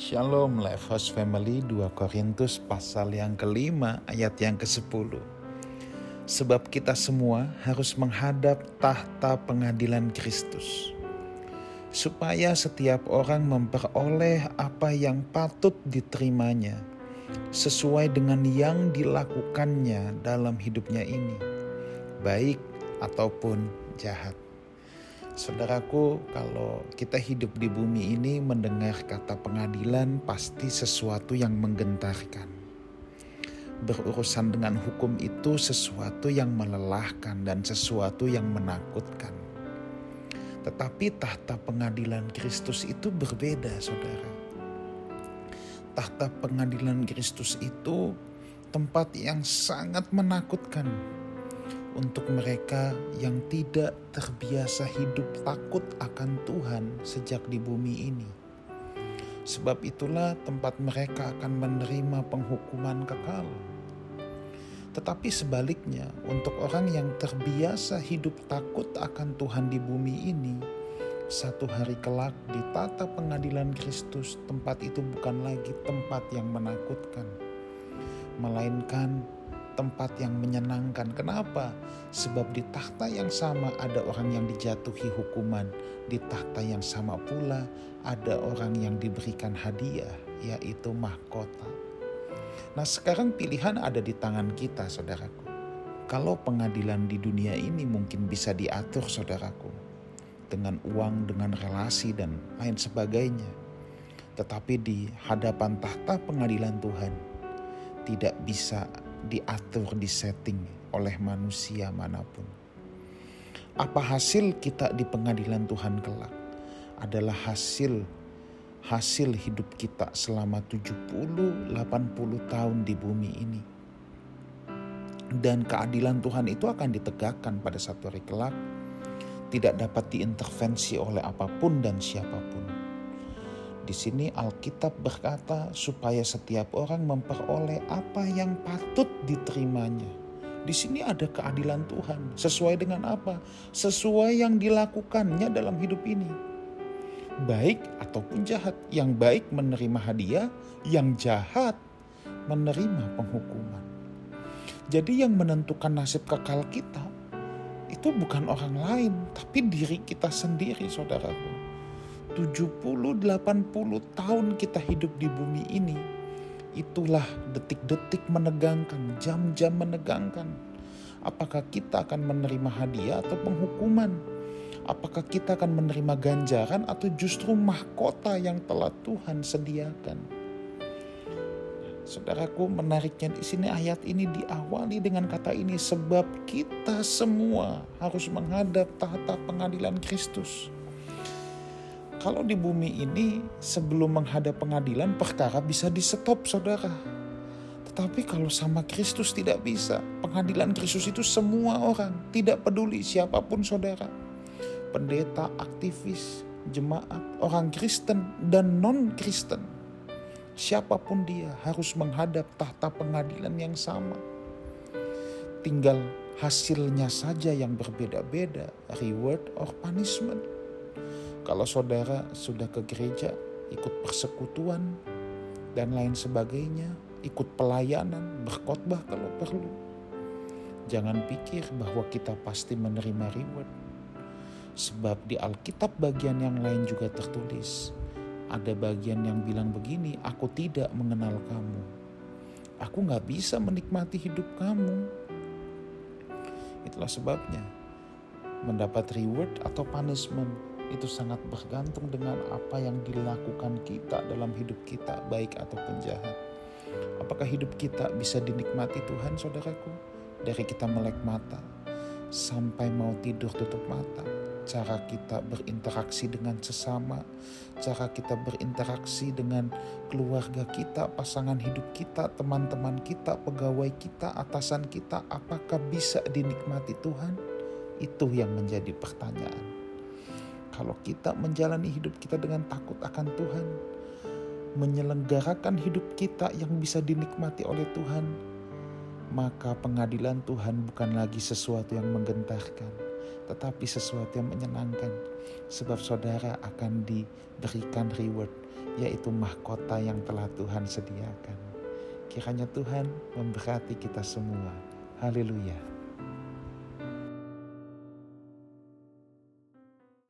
Shalom Life House Family 2 Korintus pasal yang kelima ayat yang ke-10 Sebab kita semua harus menghadap tahta pengadilan Kristus Supaya setiap orang memperoleh apa yang patut diterimanya Sesuai dengan yang dilakukannya dalam hidupnya ini Baik ataupun jahat Saudaraku, kalau kita hidup di bumi ini mendengar kata pengadilan pasti sesuatu yang menggentarkan. Berurusan dengan hukum itu sesuatu yang melelahkan dan sesuatu yang menakutkan. Tetapi tahta pengadilan Kristus itu berbeda, saudara. Tahta pengadilan Kristus itu tempat yang sangat menakutkan untuk mereka yang tidak terbiasa hidup takut akan Tuhan sejak di bumi ini. Sebab itulah tempat mereka akan menerima penghukuman kekal. Tetapi sebaliknya, untuk orang yang terbiasa hidup takut akan Tuhan di bumi ini, satu hari kelak di tata pengadilan Kristus, tempat itu bukan lagi tempat yang menakutkan, melainkan tempat yang menyenangkan. Kenapa? Sebab di tahta yang sama ada orang yang dijatuhi hukuman, di tahta yang sama pula ada orang yang diberikan hadiah, yaitu mahkota. Nah, sekarang pilihan ada di tangan kita, saudaraku. Kalau pengadilan di dunia ini mungkin bisa diatur, saudaraku, dengan uang, dengan relasi, dan lain sebagainya, tetapi di hadapan tahta pengadilan Tuhan tidak bisa diatur, disetting oleh manusia mana pun. Apa hasil kita di pengadilan Tuhan kelak? Adalah hasil hasil hidup kita selama 70 80 tahun di bumi ini. Dan keadilan Tuhan itu akan ditegakkan pada satu hari kelak. Tidak dapat diintervensi oleh apa pun dan siapa pun di sini Alkitab berkata supaya setiap orang memperoleh apa yang patut diterimanya. Di sini ada keadilan Tuhan. Sesuai dengan apa? Sesuai yang dilakukannya dalam hidup ini. Baik ataupun jahat. Yang baik menerima hadiah, yang jahat menerima penghukuman. Jadi yang menentukan nasib kekal kita itu bukan orang lain, tapi diri kita sendiri saudaraku 70-80 tahun kita hidup di bumi ini, itulah detik-detik menegangkan, jam-jam menegangkan. Apakah kita akan menerima hadiah atau penghukuman? Apakah kita akan menerima ganjaran atau justru mahkota yang telah Tuhan sediakan? Saudaraku, menariknya di sini ayat ini diawali dengan kata ini sebab kita semua harus menghadap tahta pengadilan Kristus. Kalau di bumi ini sebelum menghadap pengadilan perkara bisa di stop saudara. Tetapi kalau sama Kristus tidak bisa. Pengadilan Kristus itu semua orang. Tidak peduli siapa pun saudara. Pendeta, aktivis, jemaat, orang Kristen dan non-Kristen. Siapa pun dia harus menghadap tahta pengadilan yang sama. Tinggal hasilnya saja yang berbeda-beda. Reward or punishment kalau saudara sudah ke gereja, ikut persekutuan, dan lain sebagainya, ikut pelayanan, berkhotbah kalau perlu. Jangan pikir bahwa kita pasti menerima reward. Sebab di Alkitab bagian yang lain juga tertulis. Ada bagian yang bilang begini, aku tidak mengenal kamu. Aku gak bisa menikmati hidup kamu. Itulah sebabnya mendapat reward atau punishment itu sangat bergantung dengan apa yang dilakukan kita dalam hidup kita, baik ataupun jahat. Apakah hidup kita bisa dinikmati Tuhan, saudaraku? Dari kita melek mata sampai mau tidur tutup mata, cara kita berinteraksi dengan sesama, cara kita berinteraksi dengan keluarga kita, pasangan hidup kita, teman-teman kita, pegawai kita, atasan kita, apakah bisa dinikmati Tuhan? Itu yang menjadi pertanyaan kalau kita menjalani hidup kita dengan takut akan Tuhan, menyelenggarakan hidup kita yang bisa dinikmati oleh Tuhan, maka pengadilan Tuhan bukan lagi sesuatu yang menggentarkan, tetapi sesuatu yang menyenangkan. Sebab saudara akan diberikan reward, yaitu mahkota yang telah Tuhan sediakan. Kiranya Tuhan memberkati kita semua. Haleluya!